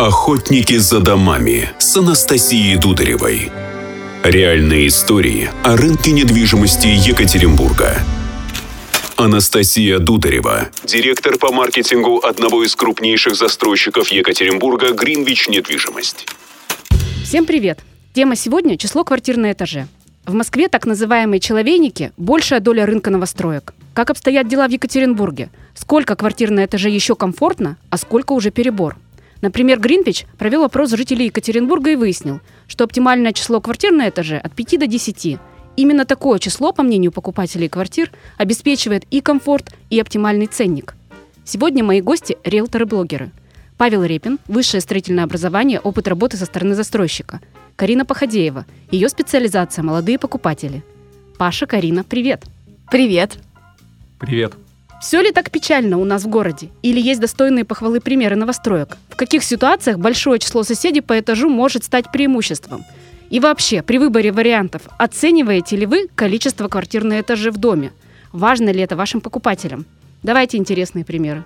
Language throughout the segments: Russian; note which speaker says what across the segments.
Speaker 1: Охотники за домами с Анастасией Дударевой. Реальные истории о рынке недвижимости Екатеринбурга. Анастасия Дударева, директор по маркетингу одного из крупнейших застройщиков Екатеринбурга «Гринвич Недвижимость».
Speaker 2: Всем привет! Тема сегодня – число квартир на этаже. В Москве так называемые человейники – большая доля рынка новостроек. Как обстоят дела в Екатеринбурге? Сколько квартир на этаже еще комфортно, а сколько уже перебор? Например, Гринвич провел опрос жителей Екатеринбурга и выяснил, что оптимальное число квартир на этаже от 5 до 10. Именно такое число, по мнению покупателей квартир, обеспечивает и комфорт, и оптимальный ценник. Сегодня мои гости – риэлторы-блогеры. Павел Репин, высшее строительное образование, опыт работы со стороны застройщика. Карина Походеева, ее специализация – молодые покупатели. Паша, Карина, привет!
Speaker 3: Привет!
Speaker 4: Привет!
Speaker 2: Все ли так печально у нас в городе? Или есть достойные похвалы примеры новостроек? В каких ситуациях большое число соседей по этажу может стать преимуществом? И вообще, при выборе вариантов, оцениваете ли вы количество квартир на этаже в доме? Важно ли это вашим покупателям? Давайте интересные примеры.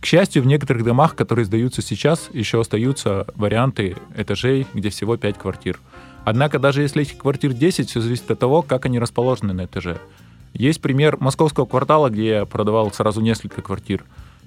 Speaker 4: К счастью, в некоторых домах, которые сдаются сейчас, еще остаются варианты этажей, где всего 5 квартир. Однако даже если этих квартир 10, все зависит от того, как они расположены на этаже. Есть пример московского квартала, где я продавал сразу несколько квартир.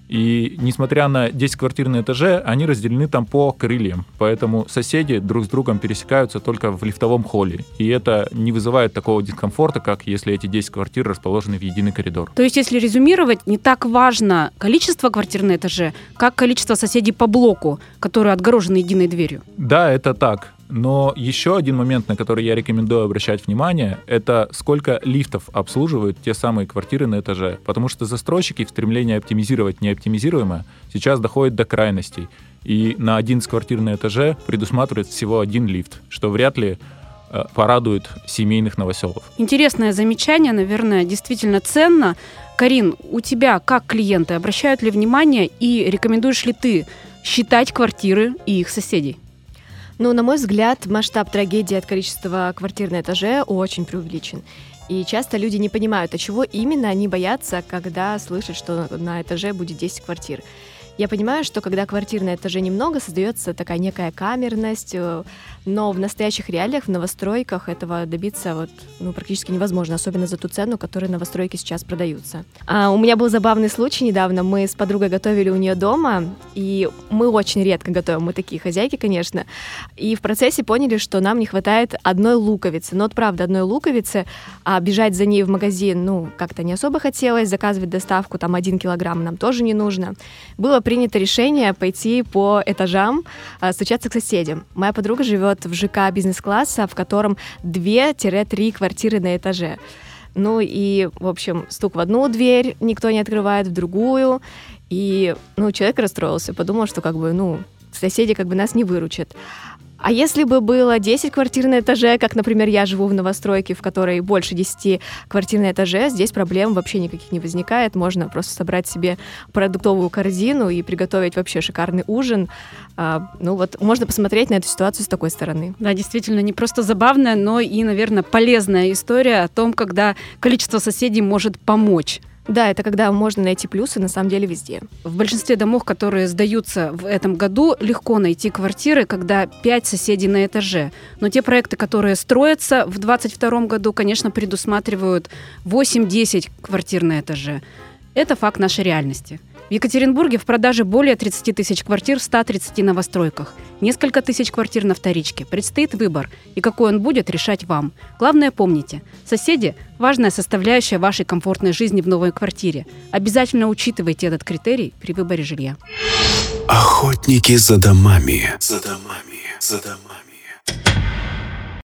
Speaker 4: И несмотря на 10 квартир на этаже, они разделены там по крыльям. Поэтому соседи друг с другом пересекаются только в лифтовом холле. И это не вызывает такого дискомфорта, как если эти 10 квартир расположены в единый коридор.
Speaker 2: То есть, если резюмировать, не так важно количество квартир на этаже, как количество соседей по блоку, которые отгорожены единой дверью?
Speaker 4: Да, это так. Но еще один момент, на который я рекомендую обращать внимание, это сколько лифтов обслуживают те самые квартиры на этаже. Потому что застройщики в стремлении оптимизировать неоптимизируемое сейчас доходят до крайностей. И на один из квартир на этаже предусматривает всего один лифт, что вряд ли э, порадует семейных новоселов.
Speaker 2: Интересное замечание, наверное, действительно ценно. Карин, у тебя как клиенты обращают ли внимание и рекомендуешь ли ты считать квартиры и их соседей?
Speaker 3: Ну, на мой взгляд, масштаб трагедии от количества квартир на этаже очень преувеличен. И часто люди не понимают, а чего именно они боятся, когда слышат, что на этаже будет 10 квартир. Я понимаю, что когда квартир на этаже немного, создается такая некая камерность, э, но в настоящих реалиях, в новостройках этого добиться вот, ну, практически невозможно, особенно за ту цену, которой новостройки сейчас продаются. А у меня был забавный случай недавно. Мы с подругой готовили у нее дома, и мы очень редко готовим, мы такие хозяйки, конечно. И в процессе поняли, что нам не хватает одной луковицы. Но вот правда, одной луковицы, а бежать за ней в магазин, ну, как-то не особо хотелось, заказывать доставку, там, один килограмм нам тоже не нужно. Было принято решение пойти по этажам, а, стучаться к соседям. Моя подруга живет в ЖК бизнес-класса, в котором 2-3 квартиры на этаже. Ну и, в общем, стук в одну дверь, никто не открывает, в другую. И, ну, человек расстроился, подумал, что как бы, ну, соседи как бы нас не выручат. А если бы было 10 квартир на этаже, как, например, я живу в новостройке, в которой больше 10 квартир на этаже, здесь проблем вообще никаких не возникает. Можно просто собрать себе продуктовую корзину и приготовить вообще шикарный ужин. А, ну вот, можно посмотреть на эту ситуацию с такой стороны.
Speaker 2: Да, действительно, не просто забавная, но и, наверное, полезная история о том, когда количество соседей может помочь
Speaker 3: да, это когда можно найти плюсы на самом деле везде.
Speaker 2: В большинстве домов, которые сдаются в этом году, легко найти квартиры, когда 5 соседей на этаже. Но те проекты, которые строятся в 2022 году, конечно, предусматривают 8-10 квартир на этаже. Это факт нашей реальности. В Екатеринбурге в продаже более 30 тысяч квартир в 130 новостройках. Несколько тысяч квартир на вторичке. Предстоит выбор. И какой он будет, решать вам. Главное помните, соседи – важная составляющая вашей комфортной жизни в новой квартире. Обязательно учитывайте этот критерий при выборе жилья.
Speaker 1: Охотники за домами. За домами. За домами.